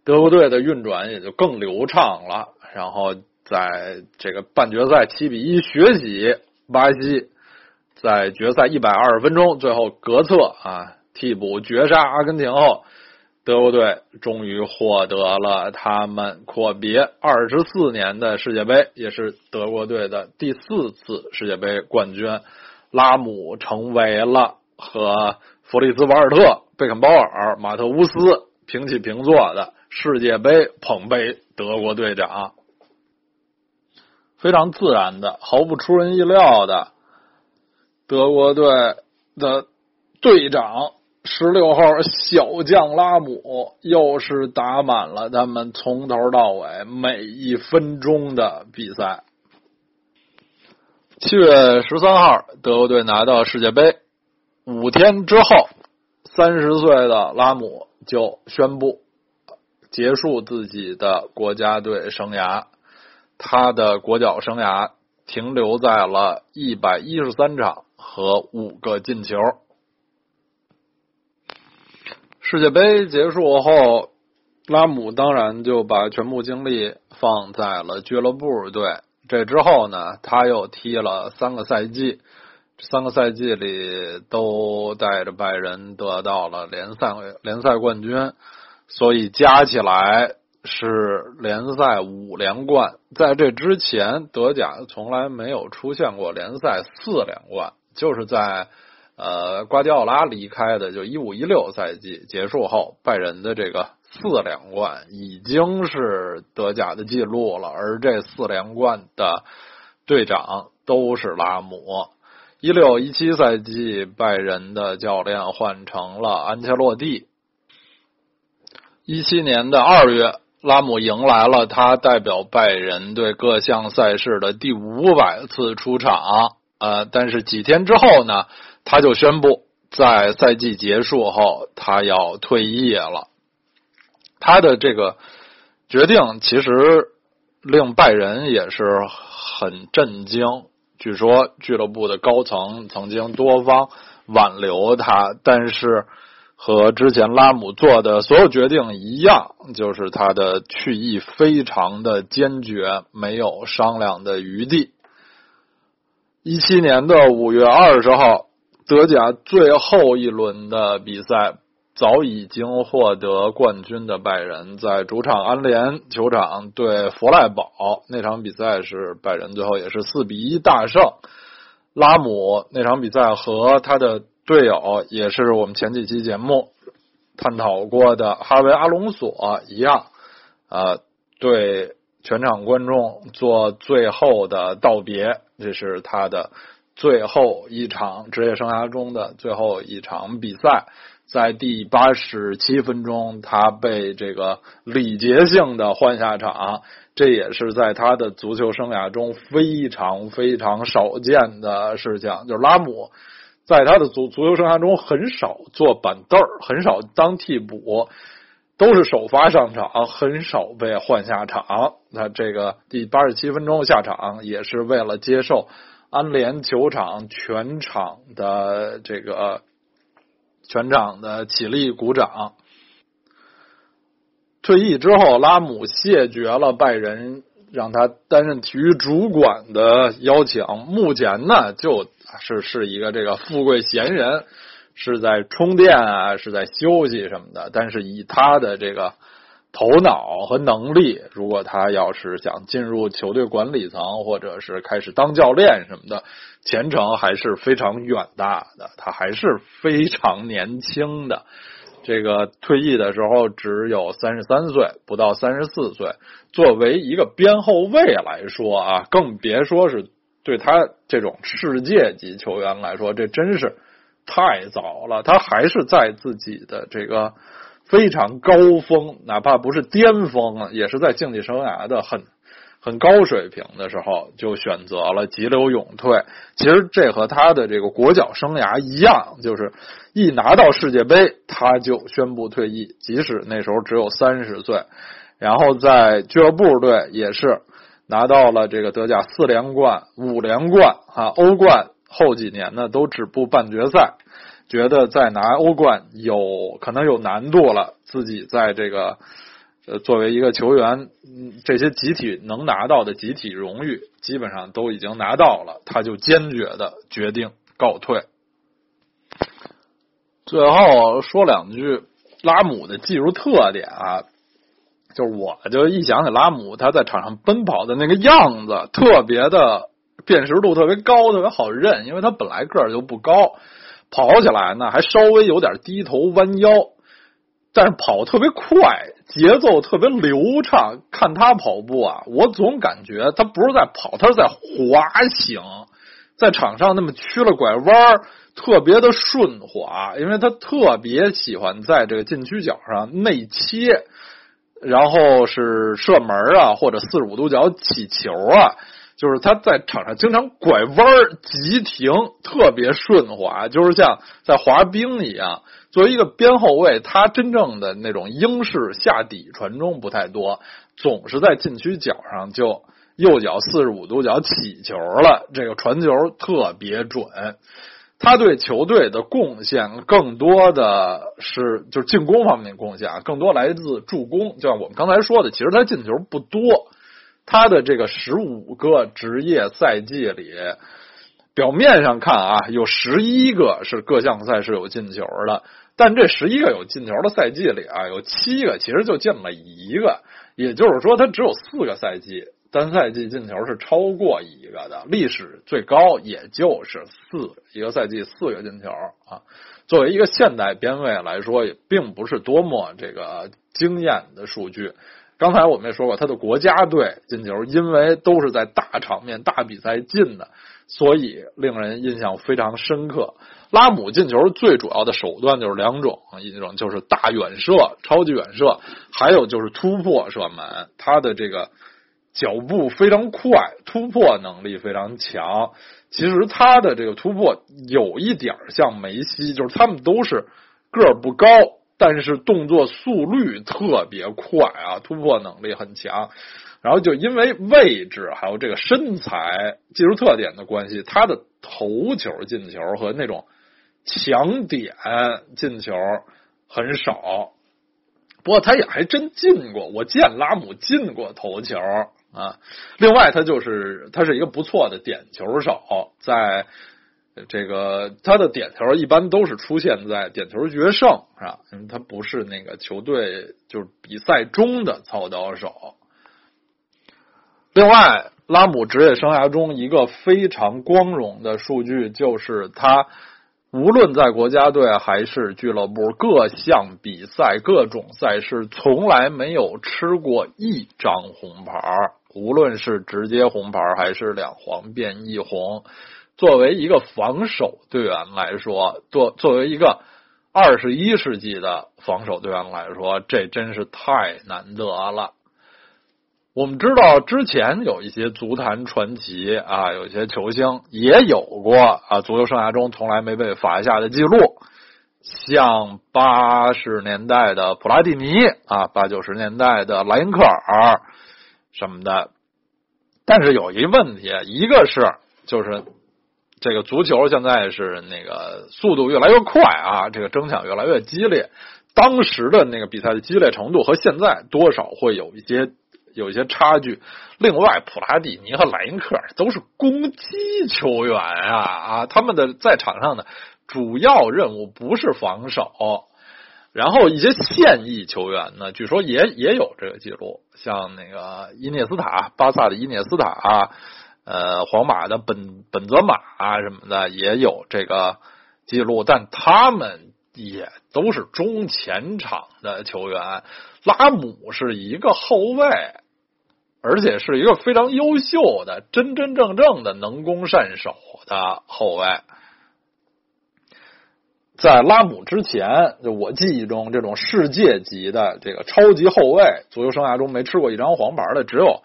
Speaker 1: 德国队的运转也就更流畅了，然后。在这个半决赛七比一血洗巴西，在决赛一百二十分钟最后格策啊替补绝杀阿根廷后，德国队终于获得了他们阔别二十四年的世界杯，也是德国队的第四次世界杯冠军。拉姆成为了和弗里斯瓦尔特、贝肯鲍尔、马特乌斯平起平坐的世界杯捧杯德国队长，非常自然的、毫不出人意料的，德国队的队长。十六号小将拉姆又是打满了他们从头到尾每一分钟的比赛。七月十三号，德国队拿到世界杯。五天之后，三十岁的拉姆就宣布结束自己的国家队生涯。他的国脚生涯停留在了一百一十三场和五个进球。世界杯结束后，拉姆当然就把全部精力放在了俱乐部队。这之后呢，他又踢了三个赛季，三个赛季里都带着拜仁得到了联赛联赛冠军，所以加起来是联赛五连冠。在这之前，德甲从来没有出现过联赛四连冠，就是在。呃，瓜迪奥拉离开的就一五一六赛季结束后，拜仁的这个四连冠已经是德甲的记录了。而这四连冠的队长都是拉姆。一六一七赛季，拜仁的教练换成了安切洛蒂。一七年的二月，拉姆迎来了他代表拜仁队各项赛事的第五百次出场。呃，但是几天之后呢？他就宣布，在赛季结束后，他要退役了。他的这个决定其实令拜仁也是很震惊。据说俱乐部的高层曾经多方挽留他，但是和之前拉姆做的所有决定一样，就是他的去意非常的坚决，没有商量的余地。一七年的五月二十号。德甲最后一轮的比赛，早已经获得冠军的拜仁在主场安联球场对弗赖堡那场比赛是拜仁最后也是四比一大胜。拉姆那场比赛和他的队友也是我们前几期节目探讨过的哈维阿隆索一样，呃，对全场观众做最后的道别，这是他的。最后一场职业生涯中的最后一场比赛，在第八十七分钟，他被这个礼节性的换下场，这也是在他的足球生涯中非常非常少见的事情。就是拉姆在他的足足球生涯中很少坐板凳，很少当替补，都是首发上场，很少被换下场。那这个第八十七分钟下场，也是为了接受。安联球场全场的这个全场的起立鼓掌。退役之后，拉姆谢绝了拜仁让他担任体育主管的邀请。目前呢，就是是一个这个富贵闲人，是在充电啊，是在休息什么的。但是以他的这个。头脑和能力，如果他要是想进入球队管理层，或者是开始当教练什么的，前程还是非常远大的。他还是非常年轻的，这个退役的时候只有三十三岁，不到三十四岁。作为一个边后卫来说啊，更别说是对他这种世界级球员来说，这真是太早了。他还是在自己的这个。非常高峰，哪怕不是巅峰啊，也是在竞技生涯的很很高水平的时候，就选择了急流勇退。其实这和他的这个国脚生涯一样，就是一拿到世界杯，他就宣布退役，即使那时候只有三十岁。然后在俱乐部队也是拿到了这个德甲四连冠、五连冠啊，欧冠后几年呢都止步半决赛。觉得再拿欧冠有可能有难度了，自己在这个呃作为一个球员，这些集体能拿到的集体荣誉基本上都已经拿到了，他就坚决的决定告退。最后说两句拉姆的技术特点啊，就是我就一想起拉姆他在场上奔跑的那个样子，特别的辨识度特别高，特别好认，因为他本来个儿就不高。跑起来呢还稍微有点低头弯腰，但是跑特别快，节奏特别流畅。看他跑步啊，我总感觉他不是在跑，他是在滑行，在场上那么曲了拐弯特别的顺滑，因为他特别喜欢在这个禁区角上内切。然后是射门啊，或者四十五度角起球啊，就是他在场上经常拐弯急停，特别顺滑，就是像在滑冰一样。作为一个边后卫，他真正的那种英式下底传中不太多，总是在禁区角上就右脚四十五度角起球了，这个传球特别准。他对球队的贡献更多的是就是进攻方面的贡献啊，更多来自助攻。就像我们刚才说的，其实他进球不多，他的这个十五个职业赛季里，表面上看啊，有十一个是各项赛事有进球的，但这十一个有进球的赛季里啊，有七个其实就进了一个，也就是说，他只有四个赛季。单赛季进球是超过一个的，历史最高也就是四一个赛季四个进球啊。作为一个现代边卫来说，也并不是多么这个惊艳的数据。刚才我们也说过，他的国家队进球，因为都是在大场面、大比赛进的，所以令人印象非常深刻。拉姆进球最主要的手段就是两种，一种就是大远射、超级远射，还有就是突破射门。他的这个。脚步非常快，突破能力非常强。其实他的这个突破有一点像梅西，就是他们都是个儿不高，但是动作速率特别快啊，突破能力很强。然后就因为位置还有这个身材技术特点的关系，他的头球进球和那种强点进球很少。不过他也还真进过，我见拉姆进过头球。啊，另外他就是他是一个不错的点球手，在这个他的点球一般都是出现在点球决胜是因为他不是那个球队就是比赛中的操刀手。另外，拉姆职业生涯中一个非常光荣的数据就是他。无论在国家队还是俱乐部，各项比赛、各种赛事，从来没有吃过一张红牌。无论是直接红牌还是两黄变一红，作为一个防守队员来说，作作为一个二十一世纪的防守队员来说，这真是太难得了。我们知道之前有一些足坛传奇啊，有些球星也有过啊，足球生涯中从来没被罚下的记录，像八十年代的普拉蒂尼啊，八九十年代的莱因克尔什么的。但是有一问题，一个是就是这个足球现在是那个速度越来越快啊，这个争抢越来越激烈，当时的那个比赛的激烈程度和现在多少会有一些。有一些差距。另外，普拉蒂尼和莱因克都是攻击球员啊啊！他们的在场上的主要任务不是防守。然后一些现役球员呢，据说也也有这个记录，像那个伊涅斯塔，巴萨的伊涅斯塔啊，呃，皇马的本本泽马啊什么的也有这个记录，但他们也都是中前场的球员。拉姆是一个后卫。而且是一个非常优秀的、真真正正的能攻善守的后卫。在拉姆之前，就我记忆中，这种世界级的这个超级后卫，足球生涯中没吃过一张黄牌的，只有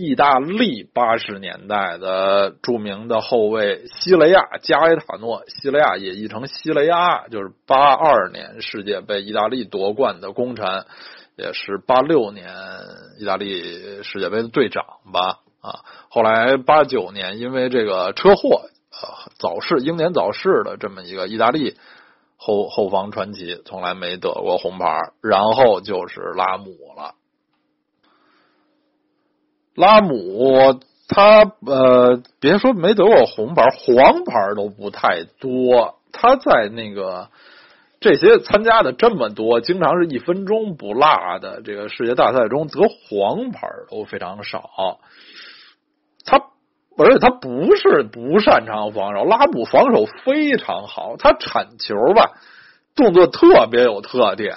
Speaker 1: 意大利八十年代的著名的后卫西雷亚加埃塔诺。西雷亚也译成西雷亚，就是八二年世界杯意大利夺冠的功臣。也是八六年意大利世界杯的队长吧啊，后来八九年因为这个车祸啊早逝英年早逝的这么一个意大利后后防传奇，从来没得过红牌，然后就是拉姆了。拉姆他呃别说没得过红牌，黄牌都不太多，他在那个。这些参加的这么多，经常是一分钟不落的这个世界大赛中得黄牌都非常少。他而且他不是不擅长防守，拉姆防守非常好，他铲球吧，动作特别有特点。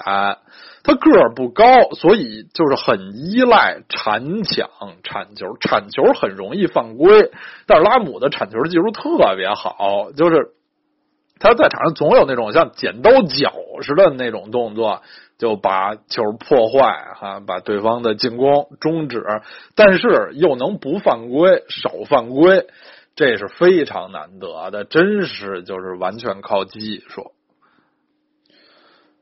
Speaker 1: 他个儿不高，所以就是很依赖铲抢、铲球，铲球很容易犯规。但是拉姆的铲球技术特别好，就是他在场上总有那种像剪刀脚似的那种动作，就把球破坏哈，把对方的进攻终止。但是又能不犯规，少犯规，这是非常难得的，真是就是完全靠技术。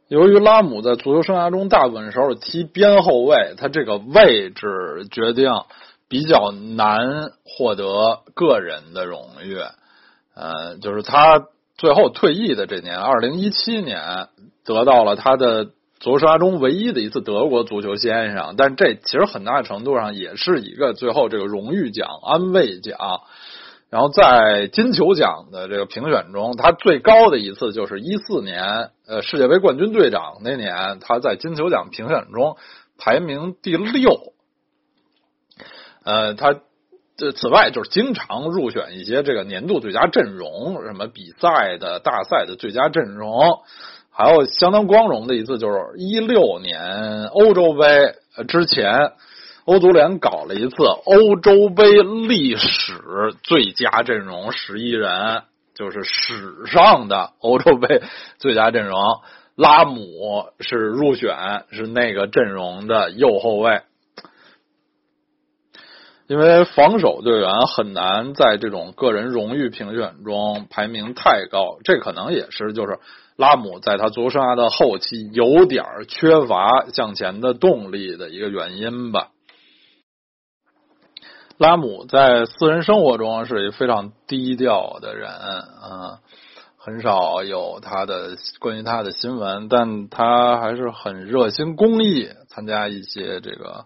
Speaker 1: 由于拉姆在足球生涯中大部分时候踢边后卫，他这个位置决定比较难获得个人的荣誉。呃，就是他最后退役的这年，二零一七年得到了他的足球生涯中唯一的一次德国足球先生，但这其实很大程度上也是一个最后这个荣誉奖、安慰奖。然后在金球奖的这个评选中，他最高的一次就是一四年，呃，世界杯冠军队长那年，他在金球奖评选中排名第六。呃，他这此外就是经常入选一些这个年度最佳阵容，什么比赛的大赛的最佳阵容，还有相当光荣的一次就是一六年欧洲杯之前。欧足联搞了一次欧洲杯历史最佳阵容十一人，就是史上的欧洲杯最佳阵容。拉姆是入选，是那个阵容的右后卫。因为防守队员很难在这种个人荣誉评选中排名太高，这可能也是就是拉姆在他足球生涯的后期有点缺乏向前的动力的一个原因吧。拉姆在私人生活中是一个非常低调的人啊，很少有他的关于他的新闻，但他还是很热心公益，参加一些这个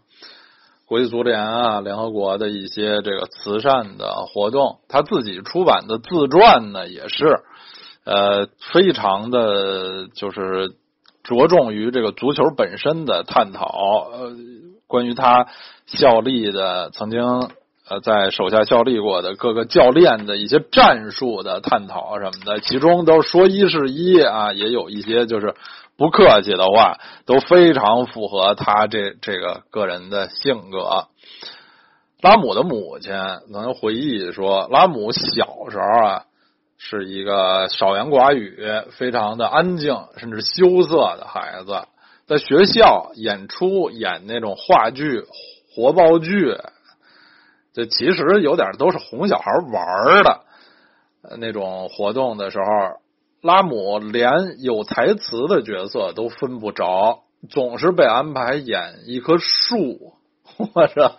Speaker 1: 国际足联啊、联合国的一些这个慈善的活动。他自己出版的自传呢，也是呃非常的，就是着重于这个足球本身的探讨，呃，关于他效力的曾经。呃，在手下效力过的各个教练的一些战术的探讨什么的，其中都说一是一啊，也有一些就是不客气的话，都非常符合他这这个个人的性格。拉姆的母亲能回忆说，拉姆小时候啊是一个少言寡语、非常的安静甚至羞涩的孩子，在学校演出演那种话剧、活报剧。这其实有点都是哄小孩玩的那种活动的时候，拉姆连有台词的角色都分不着，总是被安排演一棵树，或者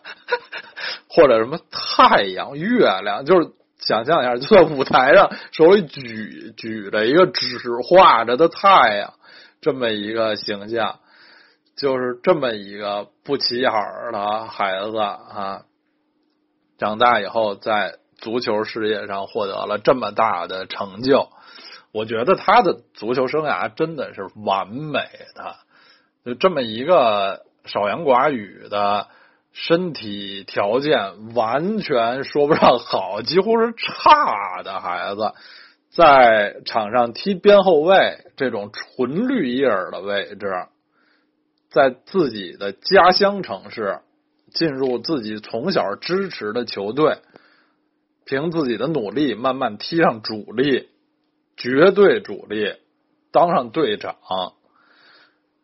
Speaker 1: 或者什么太阳、月亮，就是想象一下，就在舞台上手里举举着一个纸画着的太阳，这么一个形象，就是这么一个不起眼的孩子啊。长大以后，在足球事业上获得了这么大的成就，我觉得他的足球生涯真的是完美的。就这么一个少言寡语的，身体条件完全说不上好，几乎是差的孩子，在场上踢边后卫这种纯绿叶的位置，在自己的家乡城市。进入自己从小支持的球队，凭自己的努力慢慢踢上主力，绝对主力，当上队长，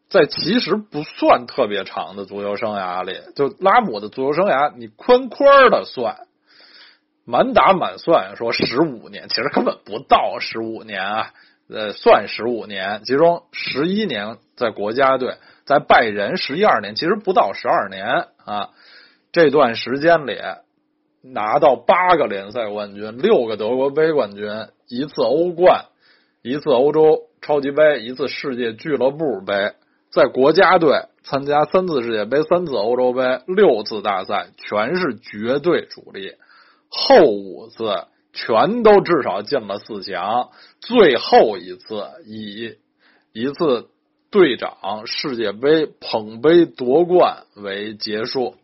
Speaker 1: 在其实不算特别长的足球生涯里，就拉姆的足球生涯，你宽宽的算，满打满算说十五年，其实根本不到十五年啊，呃，算十五年，其中十一年在国家队，在拜仁十一二年，其实不到十二年啊。这段时间里，拿到八个联赛冠军，六个德国杯冠军，一次欧冠，一次欧洲超级杯，一次世界俱乐部杯，在国家队参加三次世界杯，三次欧洲杯，六次大赛，全是绝对主力。后五次全都至少进了四强，最后一次以一次队长世界杯捧杯夺冠为结束。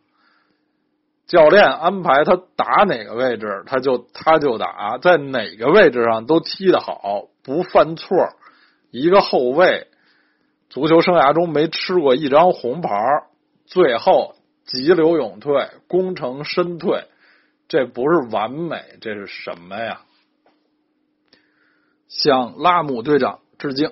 Speaker 1: 教练安排他打哪个位置，他就他就打，在哪个位置上都踢得好，不犯错。一个后卫，足球生涯中没吃过一张红牌，最后急流勇退，功成身退，这不是完美，这是什么呀？向拉姆队长致敬。